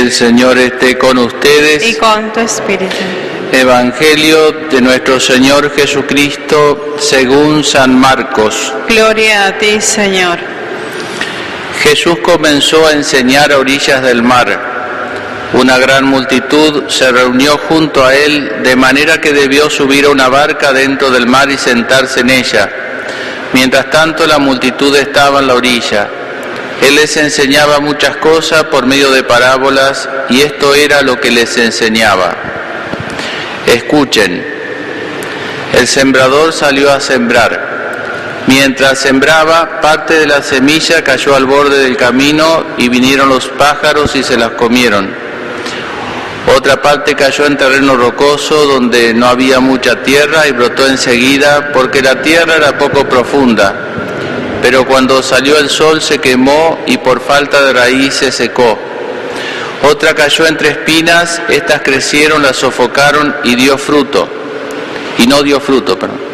El Señor esté con ustedes. y con tu espíritu. Evangelio de nuestro Señor Jesucristo según San Marcos. Gloria a ti, Señor. Jesús comenzó a enseñar a orillas del mar. Una gran multitud se reunió junto a él de manera que debió subir a una barca dentro del mar y sentarse en ella. Mientras tanto la multitud estaba en la orilla. Él les enseñaba muchas cosas por medio de parábolas y esto era lo que les enseñaba. Escuchen, el sembrador salió a sembrar. Mientras sembraba, parte de la semilla cayó al borde del camino y vinieron los pájaros y se las comieron. Otra parte cayó en terreno rocoso donde no había mucha tierra y brotó enseguida porque la tierra era poco profunda. Pero cuando salió el sol se quemó y por falta de raíz se secó. Otra cayó entre espinas, estas crecieron, las sofocaron y dio fruto. Y no dio fruto, perdón.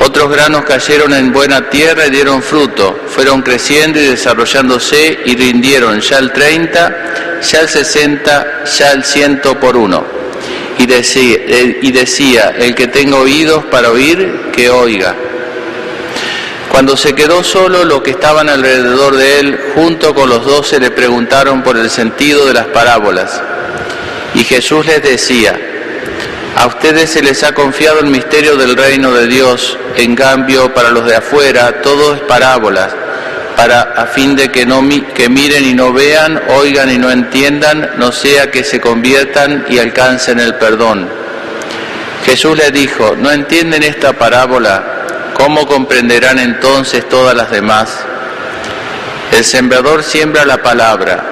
Otros granos cayeron en buena tierra y dieron fruto. Fueron creciendo y desarrollándose y rindieron ya el 30, ya el 60, ya el 100 por uno. Y decía, y decía, el que tenga oídos para oír, que oiga. Cuando se quedó solo, los que estaban alrededor de él, junto con los doce, le preguntaron por el sentido de las parábolas. Y Jesús les decía, a ustedes se les ha confiado el misterio del reino de Dios, en cambio para los de afuera todo es parábolas, para a fin de que no que miren y no vean, oigan y no entiendan, no sea que se conviertan y alcancen el perdón. Jesús les dijo, ¿no entienden esta parábola? ¿Cómo comprenderán entonces todas las demás? El sembrador siembra la palabra.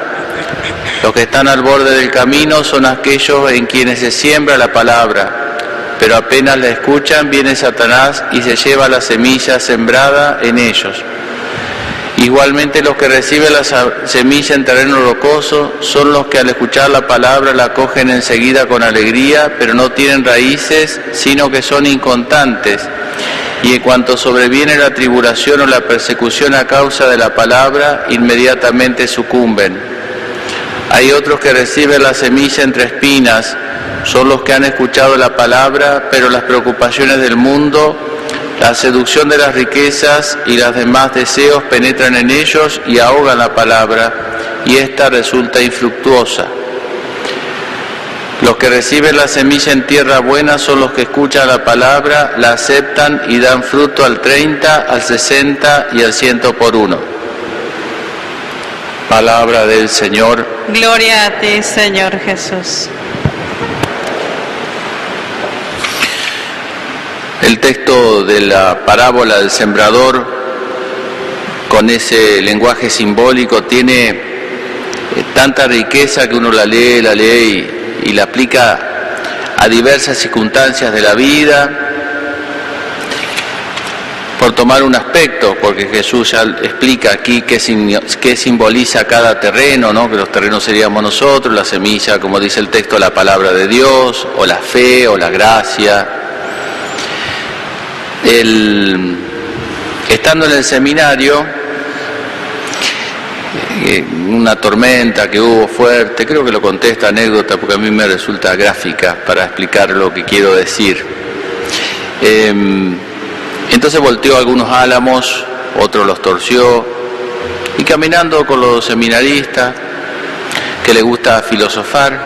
Los que están al borde del camino son aquellos en quienes se siembra la palabra, pero apenas la escuchan viene Satanás y se lleva la semilla sembrada en ellos. Igualmente los que reciben la semilla en terreno rocoso son los que al escuchar la palabra la cogen enseguida con alegría, pero no tienen raíces, sino que son incontantes y en cuanto sobreviene la tribulación o la persecución a causa de la palabra, inmediatamente sucumben. Hay otros que reciben la semilla entre espinas, son los que han escuchado la palabra, pero las preocupaciones del mundo, la seducción de las riquezas y los demás deseos penetran en ellos y ahogan la palabra, y ésta resulta infructuosa. Los que reciben la semilla en tierra buena son los que escuchan la palabra, la aceptan y dan fruto al 30, al 60 y al 100 por uno. Palabra del Señor. Gloria a ti, Señor Jesús. El texto de la parábola del sembrador, con ese lenguaje simbólico, tiene eh, tanta riqueza que uno la lee, la lee y, y la aplica a diversas circunstancias de la vida, por tomar un aspecto, porque Jesús ya explica aquí qué, simboliza cada terreno, ¿no? que los terrenos seríamos nosotros, la semilla, como dice el texto, la palabra de Dios, o la fe, o la gracia. El, estando en el seminario, una tormenta que hubo fuerte, creo que lo conté esta anécdota porque a mí me resulta gráfica para explicar lo que quiero decir. Eh, entonces volteó algunos álamos, otros los torció, y caminando con los seminaristas, que le gusta filosofar,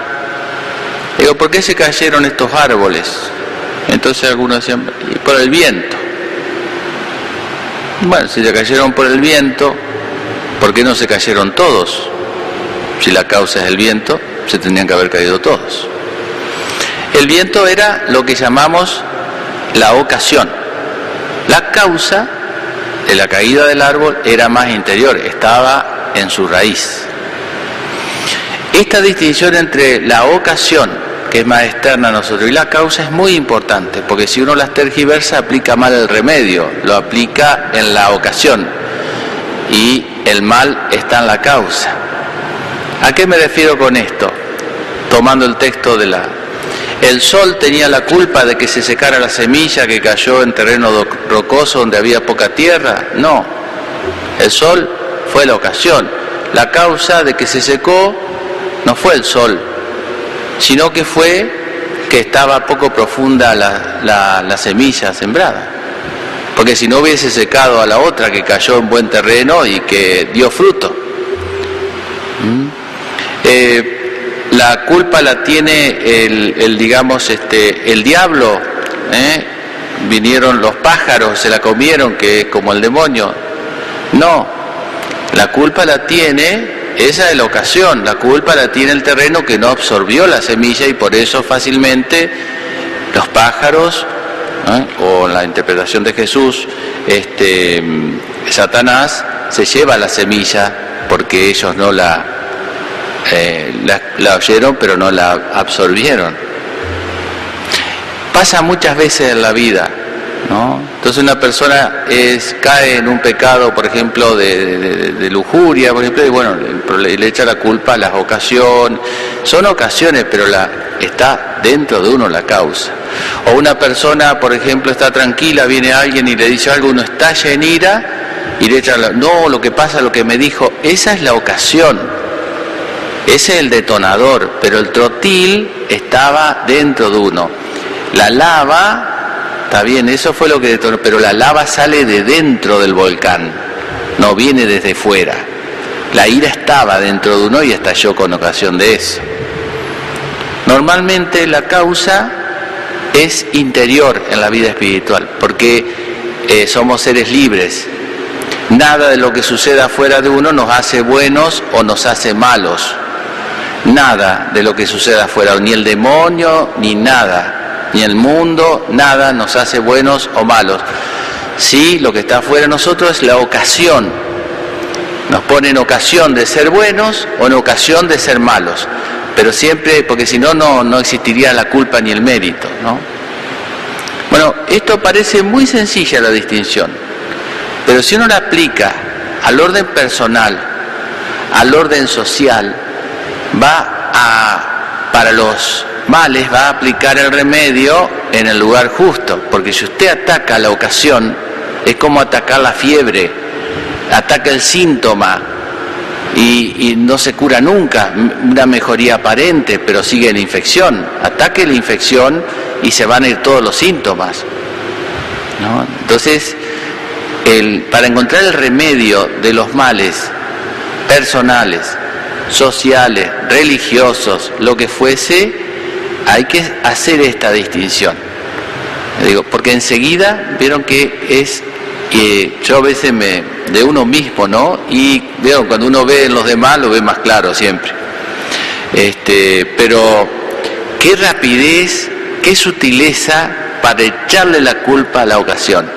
digo, ¿por qué se cayeron estos árboles? Entonces algunos decían, por el viento. Bueno, si se cayeron por el viento, ¿por qué no se cayeron todos? Si la causa es el viento, se tendrían que haber caído todos. El viento era lo que llamamos la ocasión. La causa de la caída del árbol era más interior, estaba en su raíz. Esta distinción entre la ocasión, que es más externa a nosotros, y la causa es muy importante, porque si uno las tergiversa aplica mal el remedio, lo aplica en la ocasión, y el mal está en la causa. ¿A qué me refiero con esto? Tomando el texto de la, ¿El sol tenía la culpa de que se secara la semilla que cayó en terreno rocoso donde había poca tierra? No. El sol fue la ocasión. La causa de que se secó no fue el sol, sino que fue que estaba poco profunda la, la, semilla sembrada. Porque si no hubiese secado a la otra que cayó en buen terreno y que dio fruto. ¿Mm? Eh, la culpa la tiene el, digamos, este, el diablo. ¿eh? Vinieron los pájaros, se la comieron, que es como el demonio. No, la culpa la tiene esa es la ocasión, la culpa la tiene el terreno que no absorbió la semilla y por eso fácilmente los pájaros, o la interpretación de Jesús, este, Satanás se lleva la semilla porque ellos no la, eh, la oyeron pero no la absorbieron. Pasa muchas veces en la vida, entonces una persona cae en un pecado, por ejemplo, de, lujuria, por ejemplo, y bueno, le, echa la culpa a las ocasiones. Son ocasiones, pero está dentro de uno la causa. O una persona, por ejemplo, está tranquila, viene alguien y le dice algo, uno estalla en ira y le echa no, lo que pasa, lo que me dijo, esa es la ocasión. Ese es el detonador, pero el trotil estaba dentro de uno. La lava Está bien, eso fue lo que detonó, pero la lava sale de dentro del volcán, no viene desde fuera. La ira estaba dentro de uno y estalló con ocasión de eso. Normalmente la causa es interior en la vida espiritual, porque eh, somos seres libres. Nada de lo que suceda fuera de uno nos hace buenos o nos hace malos. Nada de lo que suceda afuera, ni el demonio, ni nada ni el mundo, nada nos hace buenos o malos. Sí, lo que está fuera de nosotros es la ocasión. Nos pone en ocasión de ser buenos o en ocasión de ser malos. Pero siempre, porque si no, no existiría la culpa ni el mérito. ¿no? Bueno, esto parece muy sencilla la distinción, pero si uno la aplica al orden personal, al orden social, va a, para los males va a aplicar el remedio en el lugar justo, porque si usted ataca la ocasión, es como atacar la fiebre, ataca el síntoma y, no se cura nunca, una mejoría aparente, pero sigue la infección. Ataque la infección y se van a ir todos los síntomas. Entonces, el, para encontrar el remedio de los males personales, sociales, religiosos, lo que fuese, hay que hacer esta distinción. Digo, porque enseguida vieron que es, que yo a veces me, de uno mismo, ¿no? Y veo, cuando uno ve en los demás lo ve más claro siempre. Este, pero qué rapidez, qué sutileza para echarle la culpa a la ocasión.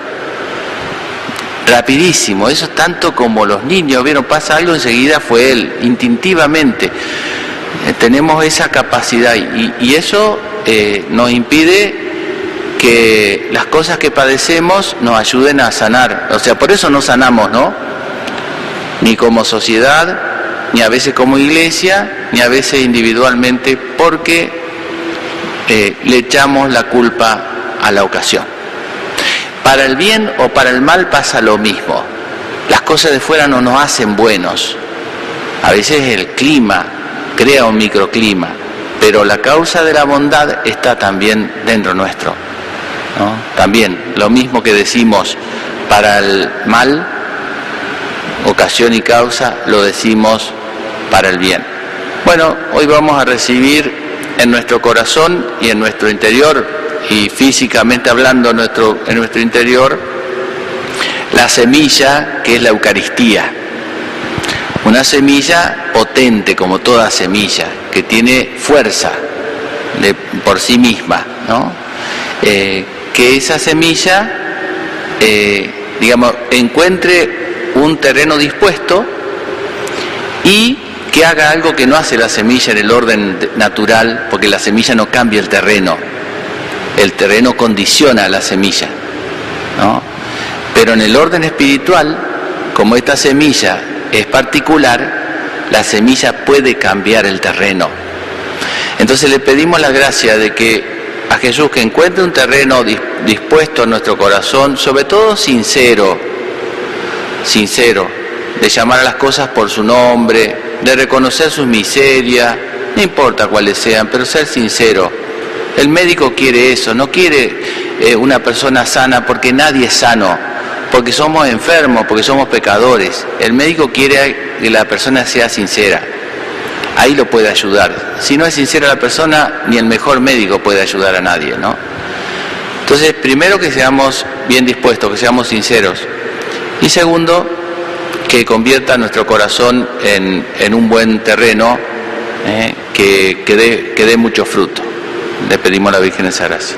Rapidísimo, eso tanto como los niños, vieron, pasa algo enseguida fue él, instintivamente. Eh, tenemos esa capacidad y, eso eh, nos impide que las cosas que padecemos nos ayuden a sanar. O sea, por eso no sanamos, ¿no? Ni como sociedad, ni a veces como iglesia, ni a veces individualmente, porque eh, le echamos la culpa a la ocasión. Para el bien o para el mal pasa lo mismo. Las cosas de fuera no nos hacen buenos. A veces el clima, crea un microclima, pero la causa de la bondad está también dentro nuestro. También lo mismo que decimos para el mal, ocasión y causa, lo decimos para el bien. Bueno, hoy vamos a recibir en nuestro corazón y en nuestro interior, y físicamente hablando nuestro, en nuestro interior, la semilla que es la Eucaristía. Una semilla potente como toda semilla, que tiene fuerza por sí misma, ¿no? Eh, que esa semilla, eh, digamos, encuentre un terreno dispuesto y que haga algo que no hace la semilla en el orden natural, porque la semilla no cambia el terreno, el terreno condiciona a la semilla, ¿no? Pero en el orden espiritual, como esta semilla es particular, la semilla puede cambiar el terreno. Entonces le pedimos la gracia de que a Jesús que encuentre un terreno dispuesto en nuestro corazón, sobre todo sincero, sincero, de llamar a las cosas por su nombre, de reconocer sus miserias, no importa cuáles sean, pero ser sincero. El médico quiere eso, no quiere eh, una persona sana porque nadie es sano, porque somos enfermos, porque somos pecadores. El médico quiere que la persona sea sincera. Ahí lo puede ayudar. Si no es sincera la persona, ni el mejor médico puede ayudar a nadie, ¿no? Entonces, primero que seamos bien dispuestos, que seamos sinceros. Y segundo, que convierta nuestro corazón en, un buen terreno, ¿eh? que, dé, mucho fruto. Le pedimos a la Virgen esa gracia.